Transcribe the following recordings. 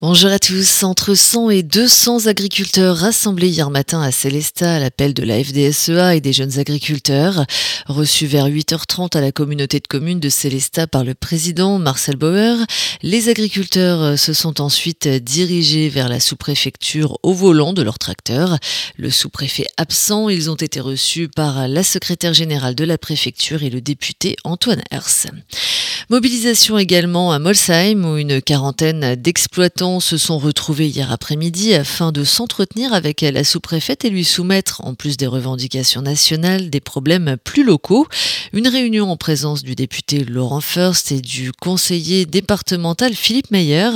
Bonjour à tous. Entre 100 et 200 agriculteurs rassemblés hier matin à Célestat à l'appel de la FDSEA et des jeunes agriculteurs, reçus vers 8h30 à la communauté de communes de Célestat par le président Marcel Bauer. Les agriculteurs se sont ensuite dirigés vers la sous-préfecture au volant de leur tracteur. Le sous-préfet absent, ils ont été reçus par la secrétaire générale de la préfecture et le député Antoine Hers. Mobilisation également à Molsheim où une quarantaine d'exploitants se sont retrouvés hier après-midi afin de s'entretenir avec la sous-préfète et lui soumettre, en plus des revendications nationales, des problèmes plus locaux. Une réunion en présence du député Laurent First et du conseiller départemental Philippe Meyer,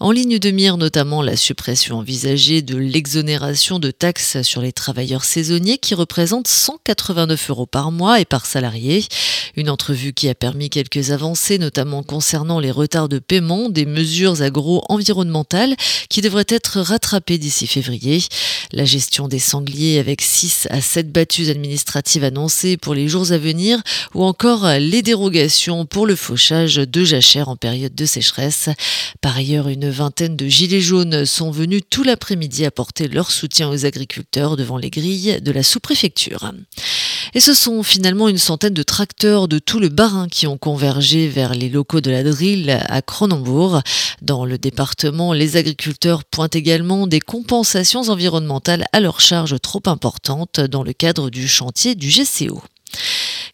en ligne de mire notamment la suppression envisagée de l'exonération de taxes sur les travailleurs saisonniers qui représente 189 euros par mois et par salarié. Une entrevue qui a permis quelques avancées, notamment concernant les retards de paiement des mesures agro-environnementales qui devraient être rattrapées d'ici février. La gestion des sangliers avec 6 à 7 battues administratives annoncées pour les jours à venir ou encore les dérogations pour le fauchage de jachères en période de sécheresse. Par ailleurs, une vingtaine de gilets jaunes sont venus tout l'après-midi apporter leur soutien aux agriculteurs devant les grilles de la sous-préfecture. Et ce sont finalement une centaine de tracteurs de tout le Bas-Rhin qui ont convergé vers les locaux de la Drill à Cronenbourg. Dans le département, les agriculteurs pointent également des compensations environnementales à leur charge trop importantes dans le cadre du chantier du GCO.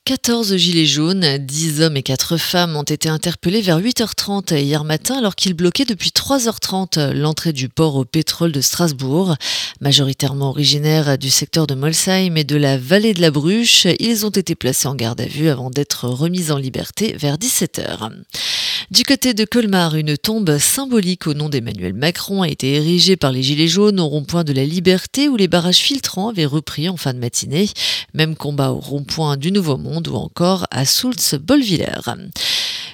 14 gilets jaunes, 10 hommes et 4 femmes ont été interpellés vers 8h30 hier matin alors qu'ils bloquaient depuis 3h30 l'entrée du port au pétrole de Strasbourg. Majoritairement originaires du secteur de Molsheim et de la vallée de la Bruche, ils ont été placés en garde à vue avant d'être remis en liberté vers 17h. Du côté de Colmar, une tombe symbolique au nom d'Emmanuel Macron a été érigée par les Gilets jaunes au rond-point de la Liberté où les barrages filtrants avaient repris en fin de matinée. Même combat au rond-point du Nouveau Monde ou encore à Soultz-Bolviller.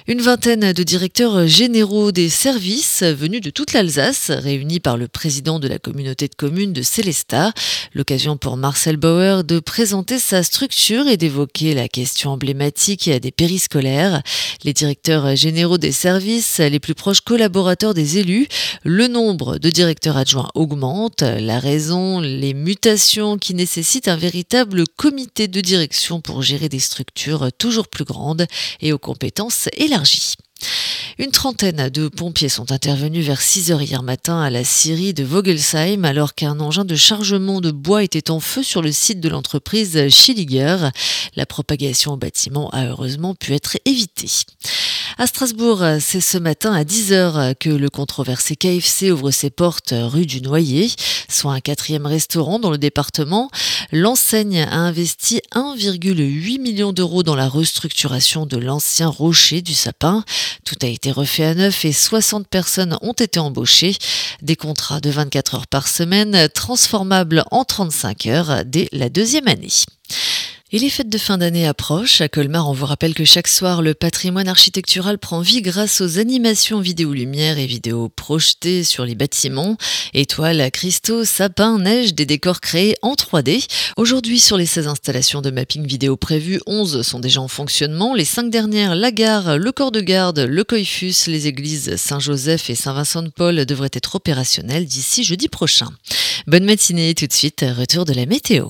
Une vingtaine de directeurs généraux des services venus de toute l'Alsace, réunis par le président de la communauté de communes de Célestat. L'occasion pour Marcel Bauer de présenter sa structure et d'évoquer la question emblématique des périscolaires. Les directeurs généraux des services, les plus proches collaborateurs des élus, le nombre de directeurs adjoints augmente. La raison, les mutations qui nécessitent un véritable comité de direction pour gérer des structures toujours plus grandes et aux compétences élargies. Une trentaine de pompiers sont intervenus vers 6 heures hier matin à la scierie de Vogelsheim alors qu'un engin de chargement de bois était en feu sur le site de l'entreprise Schilliger. La propagation au bâtiment a heureusement pu être évitée. À Strasbourg, c'est ce matin à 10h que le controversé KFC ouvre ses portes rue du Noyer, soit un quatrième restaurant dans le département. L'enseigne a investi 1,8 million d'euros dans la restructuration de l'ancien rocher du sapin. Tout a été refait à neuf et 60 personnes ont été embauchées. Des contrats de 24 heures par semaine transformables en 35 heures dès la deuxième année. Et les fêtes de fin d'année approchent. À Colmar, on vous rappelle que chaque soir, le patrimoine architectural prend vie grâce aux animations vidéo lumière et vidéo projetées sur les bâtiments. Étoiles, cristaux, sapins, neige, des décors créés en 3D. Aujourd'hui, sur les 16 installations de mapping vidéo prévues, 11 sont déjà en fonctionnement. Les 5 dernières, la gare, le corps de garde, le Coiffus, les églises Saint-Joseph et Saint-Vincent-de-Paul devraient être opérationnelles d'ici jeudi prochain. Bonne matinée, tout de suite, retour de la météo.